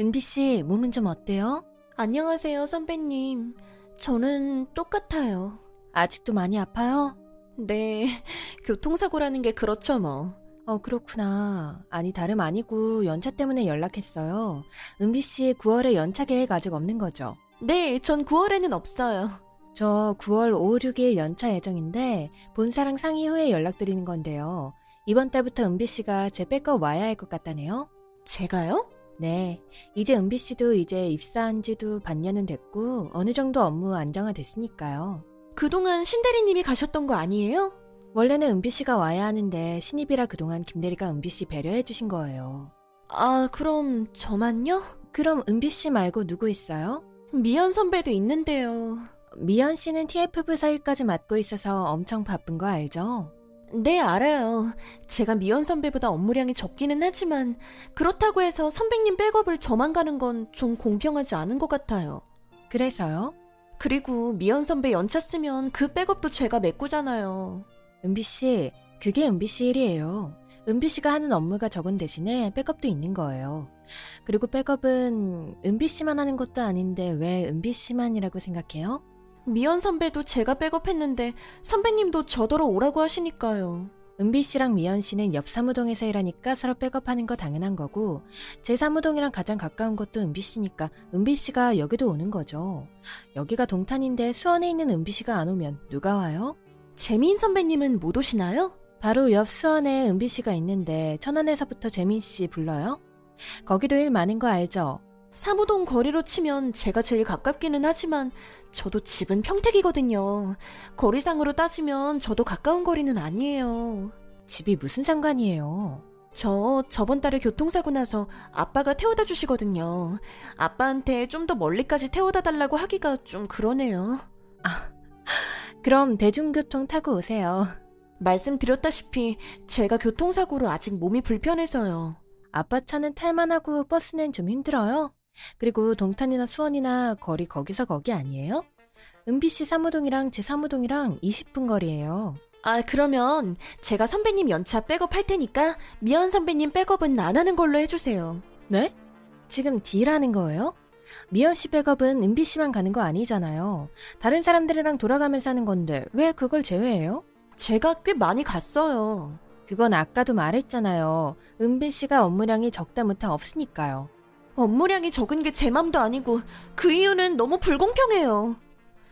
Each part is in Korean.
은비 씨, 몸은 좀 어때요? 안녕하세요, 선배님. 저는 똑같아요. 아직도 많이 아파요? 네, 교통사고라는 게 그렇죠, 뭐. 어, 그렇구나. 아니, 다름 아니고 연차 때문에 연락했어요. 은비 씨 9월에 연차 계획 아직 없는 거죠? 네, 전 9월에는 없어요. 저 9월 5, 6일 연차 예정인데 본사랑 상의 후에 연락드리는 건데요. 이번 달부터 은비 씨가 제 백업 와야 할 것 같다네요. 제가요? 네. 이제 은비 씨도 이제 입사한 지도 반년은 됐고 어느 정도 업무 안정화 됐으니까요. 그동안 신대리님이 가셨던 거 아니에요? 원래는 은비 씨가 와야 하는데 신입이라 그동안 김대리가 은비 씨 배려해 주신 거예요. 아, 그럼 저만요? 그럼 은비 씨 말고 누구 있어요? 미연 선배도 있는데요. 미연 씨는 TF 부서 일까지 맡고 있어서 엄청 바쁜 거 알죠? 네, 알아요. 제가 미연 선배보다 업무량이 적기는 하지만 그렇다고 해서 선배님 백업을 저만 가는 건 좀 공평하지 않은 것 같아요. 그래서요? 그리고 미연 선배 연차 쓰면 그 백업도 제가 메꾸잖아요. 은비 씨, 그게 은비 씨 일이에요. 은비 씨가 하는 업무가 적은 대신에 백업도 있는 거예요. 그리고 백업은 은비 씨만 하는 것도 아닌데 왜 은비 씨만이라고 생각해요? 미연 선배도 제가 백업했는데 선배님도 저더러 오라고 하시니까요. 은비 씨랑 미연 씨는 옆 사무동에서 일하니까 서로 백업하는 거 당연한 거고 제 사무동이랑 가장 가까운 것도 은비 씨니까 은비 씨가 여기도 오는 거죠. 여기가 동탄인데 수원에 있는 은비 씨가 안 오면 누가 와요? 재민 선배님은 못 오시나요? 바로 옆 수원에 은비 씨가 있는데 천안에서부터 재민 씨 불러요? 거기도 일 많은 거 알죠? 사무동 거리로 치면 제가 제일 가깝기는 하지만 저도 집은 평택이거든요. 거리상으로 따지면 저도 가까운 거리는 아니에요. 집이 무슨 상관이에요? 저 저번 달에 교통사고 나서 아빠가 태워다 주시거든요. 아빠한테 좀 더 멀리까지 태워다 달라고 하기가 좀 그러네요. 아, 그럼 대중교통 타고 오세요. 말씀드렸다시피 제가 교통사고로 아직 몸이 불편해서요. 아빠 차는 탈만하고 버스는 좀 힘들어요? 그리고 동탄이나 수원이나 거리 거기서 거기 아니에요? 은비 씨 사무동이랑 제 사무동이랑 20분 거리예요. 아, 그러면 제가 선배님 연차 백업 할 테니까 미연 선배님 백업은 안 하는 걸로 해주세요. 네? 지금 딜하는 거예요? 미연 씨 백업은 은비 씨만 가는 거 아니잖아요. 다른 사람들이랑 돌아가면서 하는 건데 왜 그걸 제외해요? 제가 꽤 많이 갔어요. 그건 아까도 말했잖아요. 은비 씨가 업무량이 적다 못해 없으니까요. 업무량이 적은 게 제 맘도 아니고 그 이유는 너무 불공평해요.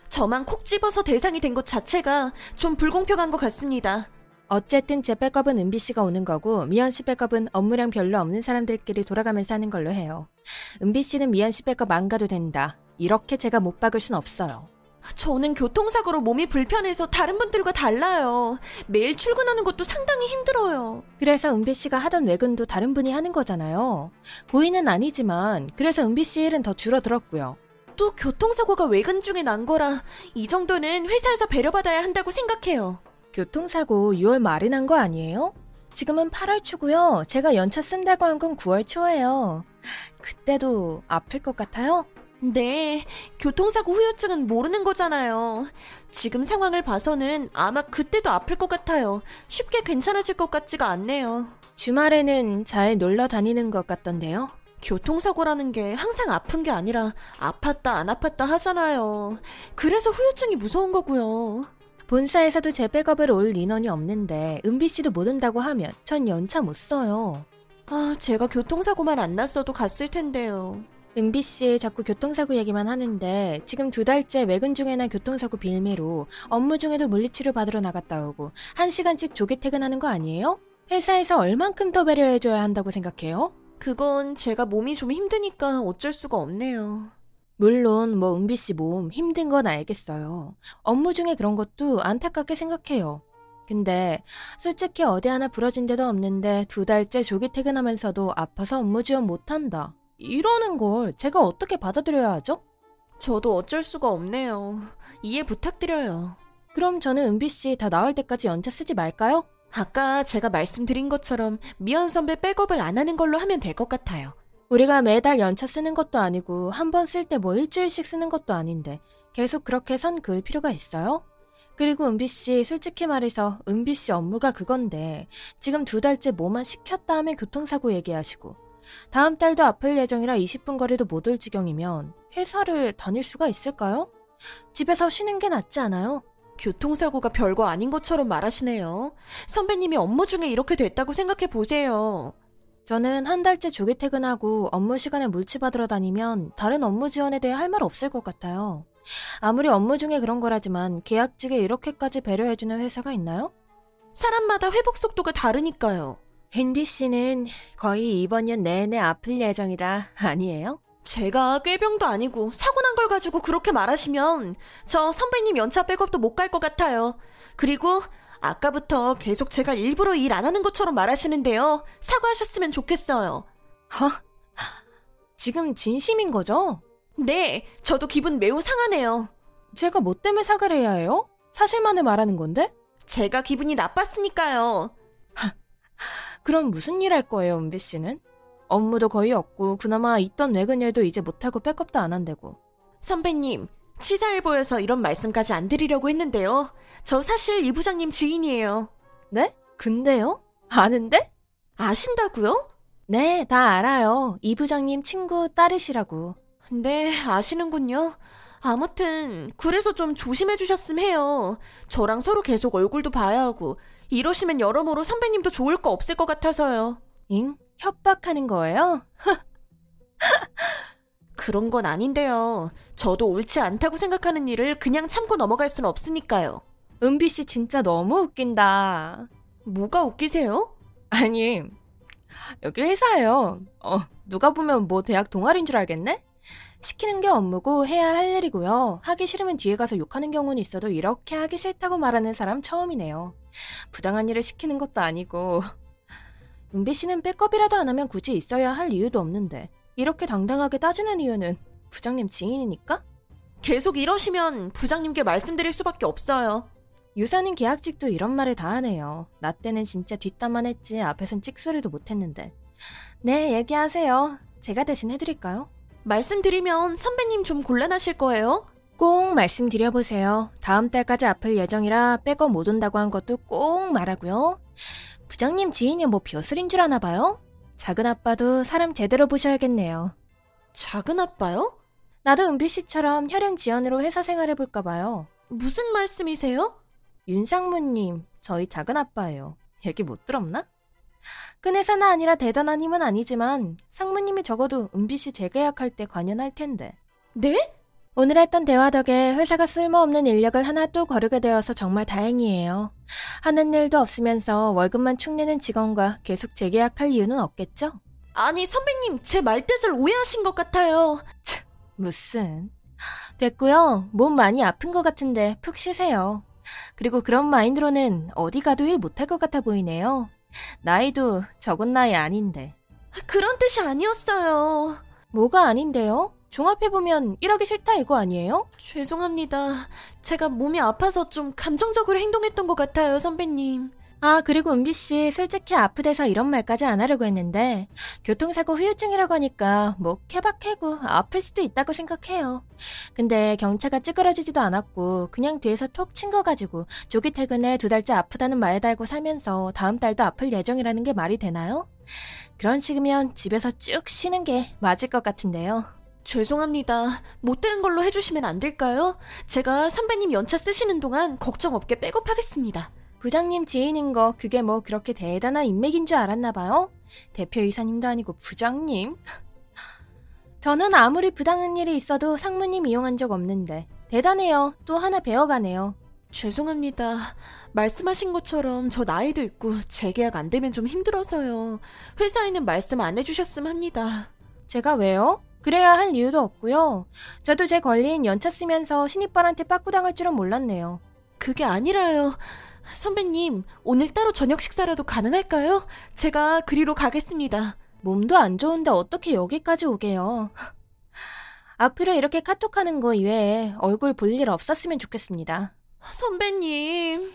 저만 콕 집어서 대상이 된 것 자체가 좀 불공평한 것 같습니다. 어쨌든 제 백업은 은비 씨가 오는 거고 미연 씨 백업은 업무량 별로 없는 사람들끼리 돌아가면서 하는 걸로 해요. 은비 씨는 미연 씨 백업 안 가도 된다. 이렇게 제가 못 박을 순 없어요. 저는 교통사고로 몸이 불편해서 다른 분들과 달라요. 매일 출근하는 것도 상당히 힘들어요. 그래서 은비 씨가 하던 외근도 다른 분이 하는 거잖아요. 고의는 아니지만 그래서 은비 씨 일은 더 줄어들었고요. 또 교통사고가 외근 중에 난 거라 이 정도는 회사에서 배려받아야 한다고 생각해요. 교통사고 6월 말에 난 거 아니에요? 지금은 8월 초고요. 제가 연차 쓴다고 한 건 9월 초예요. 그때도 아플 것 같아요? 네, 교통사고 후유증은 모르는 거잖아요. 지금 상황을 봐서는 아마 그때도 아플 것 같아요. 쉽게 괜찮아질 것 같지가 않네요. 주말에는 잘 놀러 다니는 것 같던데요? 교통사고라는 게 항상 아픈 게 아니라 아팠다 안 아팠다 하잖아요. 그래서 후유증이 무서운 거고요. 본사에서도 제 백업을 올 인원이 없는데 은비 씨도 못 온다고 하면 전 연차 못 써요. 아, 제가 교통사고만 안 났어도 갔을 텐데요. 은비 씨 자꾸 교통사고 얘기만 하는데 지금 두 달째 외근 중에나 교통사고 빌미로 업무 중에도 물리치료 받으러 나갔다 오고 한 시간씩 조기 퇴근하는 거 아니에요? 회사에서 얼만큼 더 배려해줘야 한다고 생각해요? 그건 제가 몸이 좀 힘드니까 어쩔 수가 없네요. 물론 뭐 은비 씨 몸 힘든 건 알겠어요. 업무 중에 그런 것도 안타깝게 생각해요. 근데 솔직히 어디 하나 부러진 데도 없는데 두 달째 조기 퇴근하면서도 아파서 업무 지원 못한다. 이러는 걸 제가 어떻게 받아들여야 하죠? 저도 어쩔 수가 없네요. 이해 부탁드려요. 그럼 저는 은비 씨 다 나을 때까지 연차 쓰지 말까요? 아까 제가 말씀드린 것처럼 미연 선배 백업을 안 하는 걸로 하면 될 것 같아요. 우리가 매달 연차 쓰는 것도 아니고 한 번 쓸 때 뭐 일주일씩 쓰는 것도 아닌데 계속 그렇게 선 그을 필요가 있어요? 그리고 은비 씨 솔직히 말해서 은비 씨 업무가 그건데 지금 두 달째 뭐만 시켰다 하면 교통사고 얘기하시고 다음 달도 아플 예정이라 20분 거리도 못 올 지경이면 회사를 다닐 수가 있을까요? 집에서 쉬는 게 낫지 않아요? 교통사고가 별거 아닌 것처럼 말하시네요. 선배님이 업무 중에 이렇게 됐다고 생각해 보세요. 저는 한 달째 조기 퇴근하고 업무 시간에 물치받으러 다니면 다른 업무 지원에 대해 할 말 없을 것 같아요. 아무리 업무 중에 그런 거라지만 계약직에 이렇게까지 배려해주는 회사가 있나요? 사람마다 회복 속도가 다르니까요. 헨비 씨는 거의 이번 년 내내 아플 예정이다. 아니에요? 제가 꾀병도 아니고 사고 난 걸 가지고 그렇게 말하시면 저 선배님 연차 백업도 못 갈 것 같아요. 그리고 아까부터 계속 제가 일부러 일 안 하는 것처럼 말하시는데요. 사과하셨으면 좋겠어요. 허? 지금 진심인 거죠? 네, 저도 기분 매우 상하네요. 제가 뭐 때문에 사과를 해야 해요? 사실만을 말하는 건데? 제가 기분이 나빴으니까요. 그럼 무슨 일 할 거예요, 은비 씨는? 업무도 거의 없고 그나마 있던 외근 일도 이제 못하고 백업도 안 한다고. 선배님, 치사일보여서 이런 말씀까지 안 드리려고 했는데요. 저 사실 이 부장님 지인이에요. 네? 근데요? 아는데? 아신다고요? 네, 다 알아요. 이 부장님 친구 딸이시라고. 네, 아시는군요. 아무튼 그래서 좀 조심해 주셨음 해요. 저랑 서로 계속 얼굴도 봐야 하고 이러시면 여러모로 선배님도 좋을 거 없을 것 같아서요. 잉? 협박하는 거예요? 그런 건 아닌데요. 저도 옳지 않다고 생각하는 일을 그냥 참고 넘어갈 순 없으니까요. 은비 씨 진짜 너무 웃긴다. 뭐가 웃기세요? 아니, 여기 회사예요. 어, 누가 보면 뭐 대학 동아리인 줄 알겠네? 시키는 게 업무고 해야 할 일이고요. 하기 싫으면 뒤에 가서 욕하는 경우는 있어도 이렇게 하기 싫다고 말하는 사람 처음이네요. 부당한 일을 시키는 것도 아니고. 은비 씨는 백업이라도 안 하면 굳이 있어야 할 이유도 없는데 이렇게 당당하게 따지는 이유는 부장님 지인이니까? 계속 이러시면 부장님께 말씀드릴 수밖에 없어요. 유사님 계약직도 이런 말을 다 하네요. 나 때는 진짜 뒷담만 했지 앞에선 찍소리도 못했는데. 네, 얘기하세요. 제가 대신 해드릴까요? 말씀드리면 선배님 좀 곤란하실 거예요. 꼭 말씀드려보세요. 다음 달까지 아플 예정이라 백업 못 온다고 한 것도 꼭 말하고요. 부장님 지인이 뭐 벼슬인 줄 아나 봐요? 작은 아빠도 사람 제대로 보셔야겠네요. 작은 아빠요? 나도 은비 씨처럼 혈연 지연으로 회사 생활해볼까 봐요. 무슨 말씀이세요? 윤상무님, 저희 작은 아빠예요. 얘기 못 들었나? 큰 회사는 아니라 대단한 힘은 아니지만 상무님이 적어도 은비 씨 재계약할 때 관여할 텐데. 네? 오늘 했던 대화 덕에 회사가 쓸모없는 인력을 하나 또 거르게 되어서 정말 다행이에요. 하는 일도 없으면서 월급만 축내는 직원과 계속 재계약할 이유는 없겠죠? 아니 선배님 제 말뜻을 오해하신 것 같아요. 무슨. 됐고요. 몸 많이 아픈 것 같은데 푹 쉬세요. 그리고 그런 마인드로는 어디 가도 일 못할 것 같아 보이네요. 나이도 적은 나이 아닌데. 그런 뜻이 아니었어요. 뭐가 아닌데요? 종합해보면 일하기 싫다 이거 아니에요? 죄송합니다. 제가 몸이 아파서 좀 감정적으로 행동했던 것 같아요, 선배님. 아, 그리고 은비 씨, 솔직히 아프대서 이런 말까지 안 하려고 했는데, 교통사고 후유증이라고 하니까, 뭐, 케바케고, 아플 수도 있다고 생각해요. 근데 경차가 찌그러지지도 않았고, 그냥 뒤에서 톡 친 거 가지고, 조기 퇴근에 두 달째 아프다는 말 달고 살면서, 다음 달도 아플 예정이라는 게 말이 되나요? 그런 식이면 집에서 쭉 쉬는 게 맞을 것 같은데요. 죄송합니다. 못 들은 걸로 해주시면 안 될까요? 제가 선배님 연차 쓰시는 동안 걱정 없게 백업하겠습니다. 부장님 지인인 거 그게 뭐 그렇게 대단한 인맥인 줄 알았나 봐요? 대표이사님도 아니고 부장님? 저는 아무리 부당한 일이 있어도 상무님 이용한 적 없는데 대단해요. 또 하나 배워가네요. 죄송합니다. 말씀하신 것처럼 저 나이도 있고 재계약 안 되면 좀 힘들어서요. 회사에는 말씀 안 해주셨음 합니다. 제가 왜요? 그래야 할 이유도 없고요. 저도 제 권리인 연차 쓰면서 신입발한테 빠꾸당할 줄은 몰랐네요. 그게 아니라요. 선배님, 오늘 따로 저녁 식사라도 가능할까요? 제가 그리로 가겠습니다. 몸도 안 좋은데 어떻게 여기까지 오게요. 앞으로 이렇게 카톡하는 거 이외에 얼굴 볼 일 없었으면 좋겠습니다. 선배님.